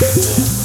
Yeah.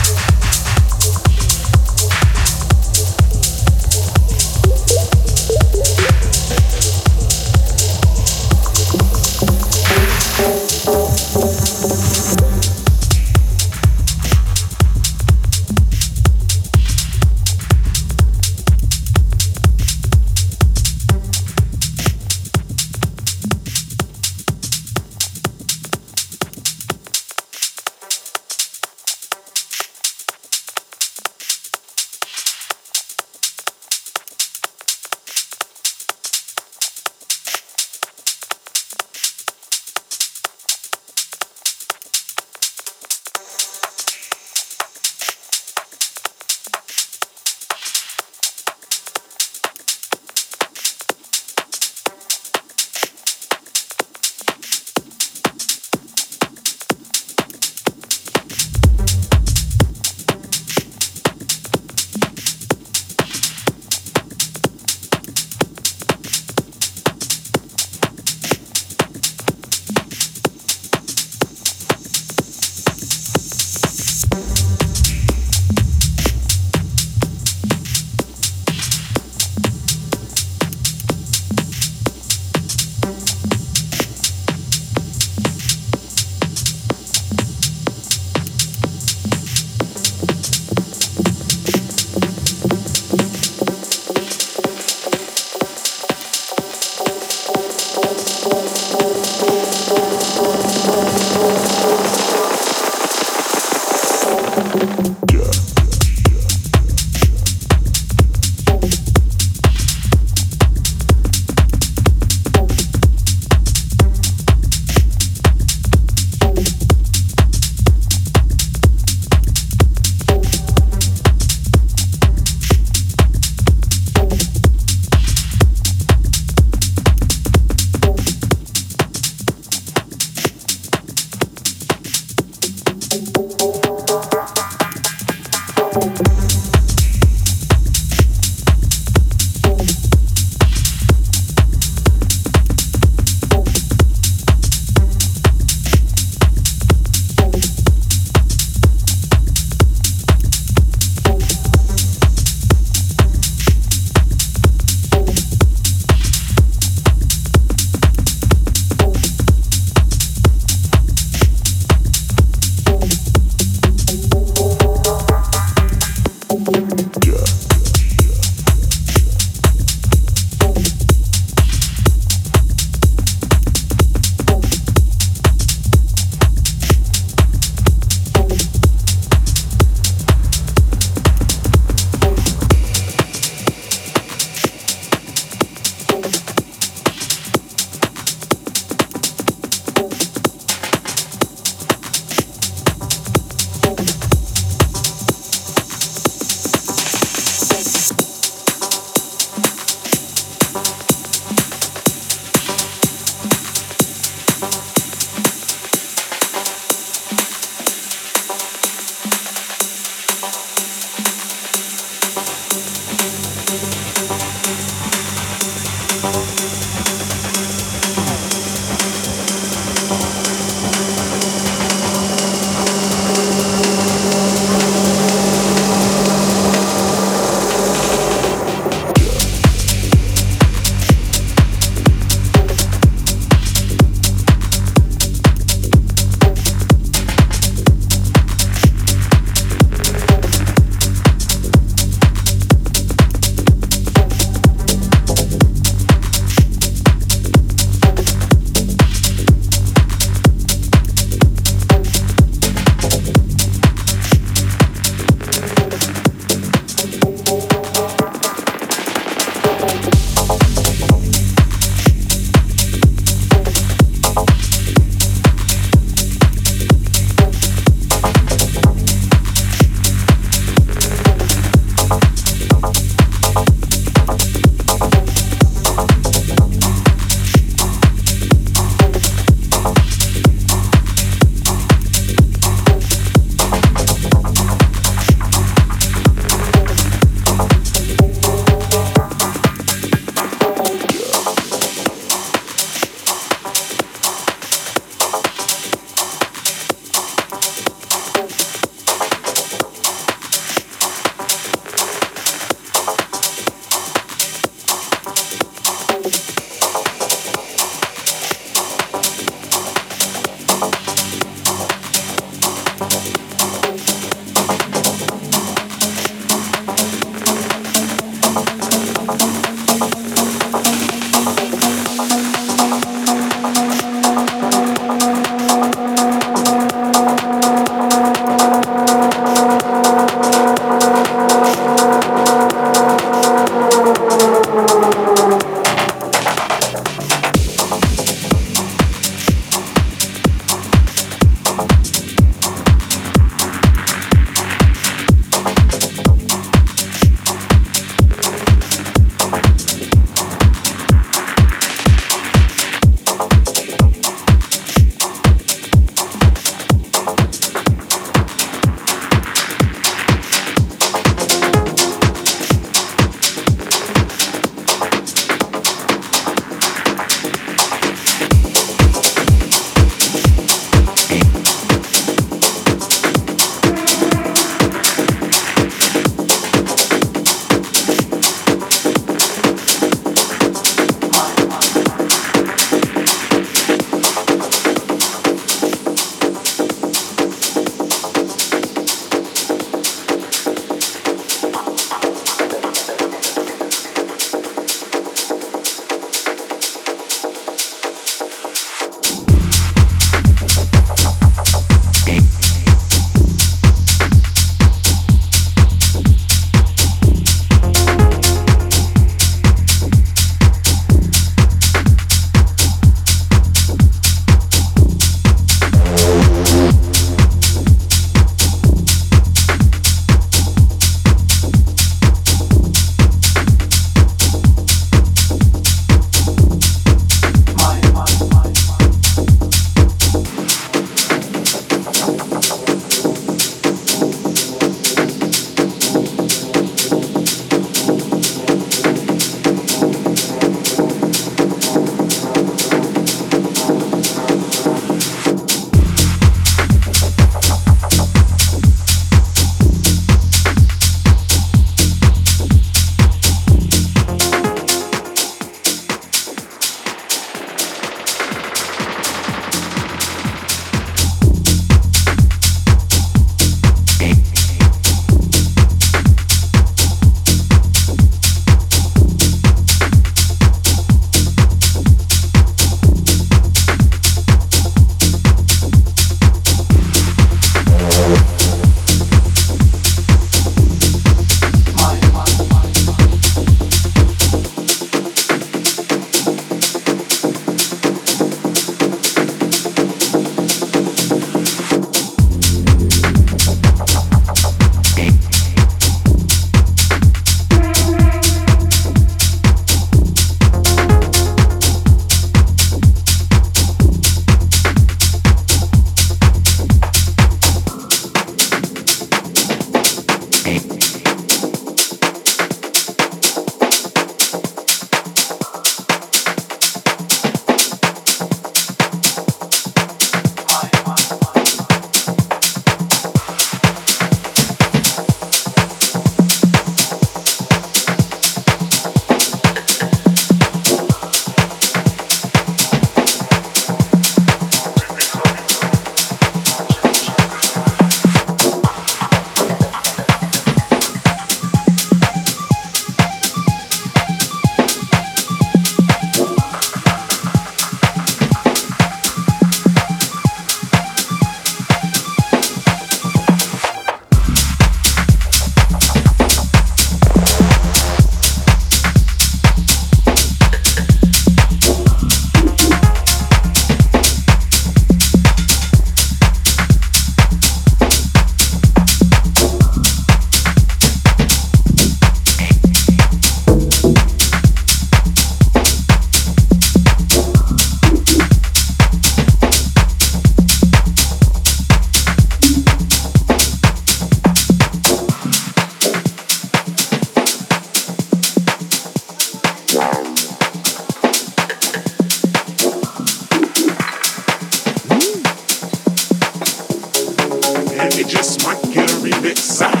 it just might get a remix.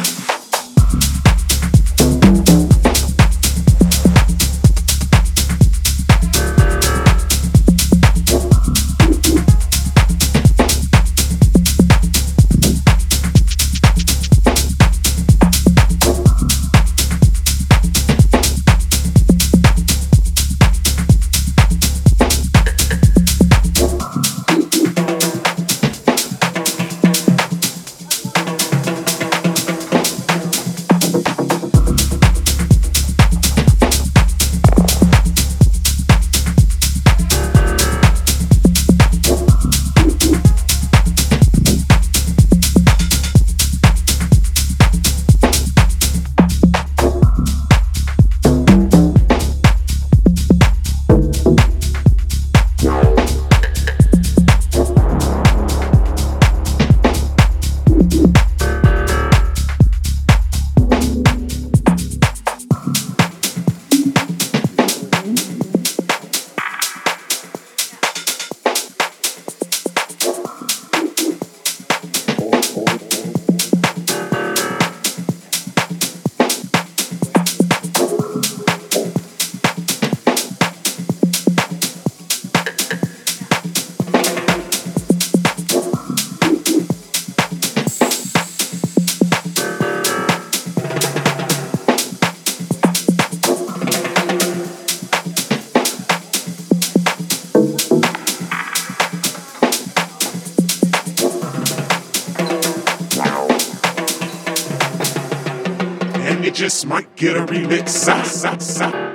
Mix might get a remix.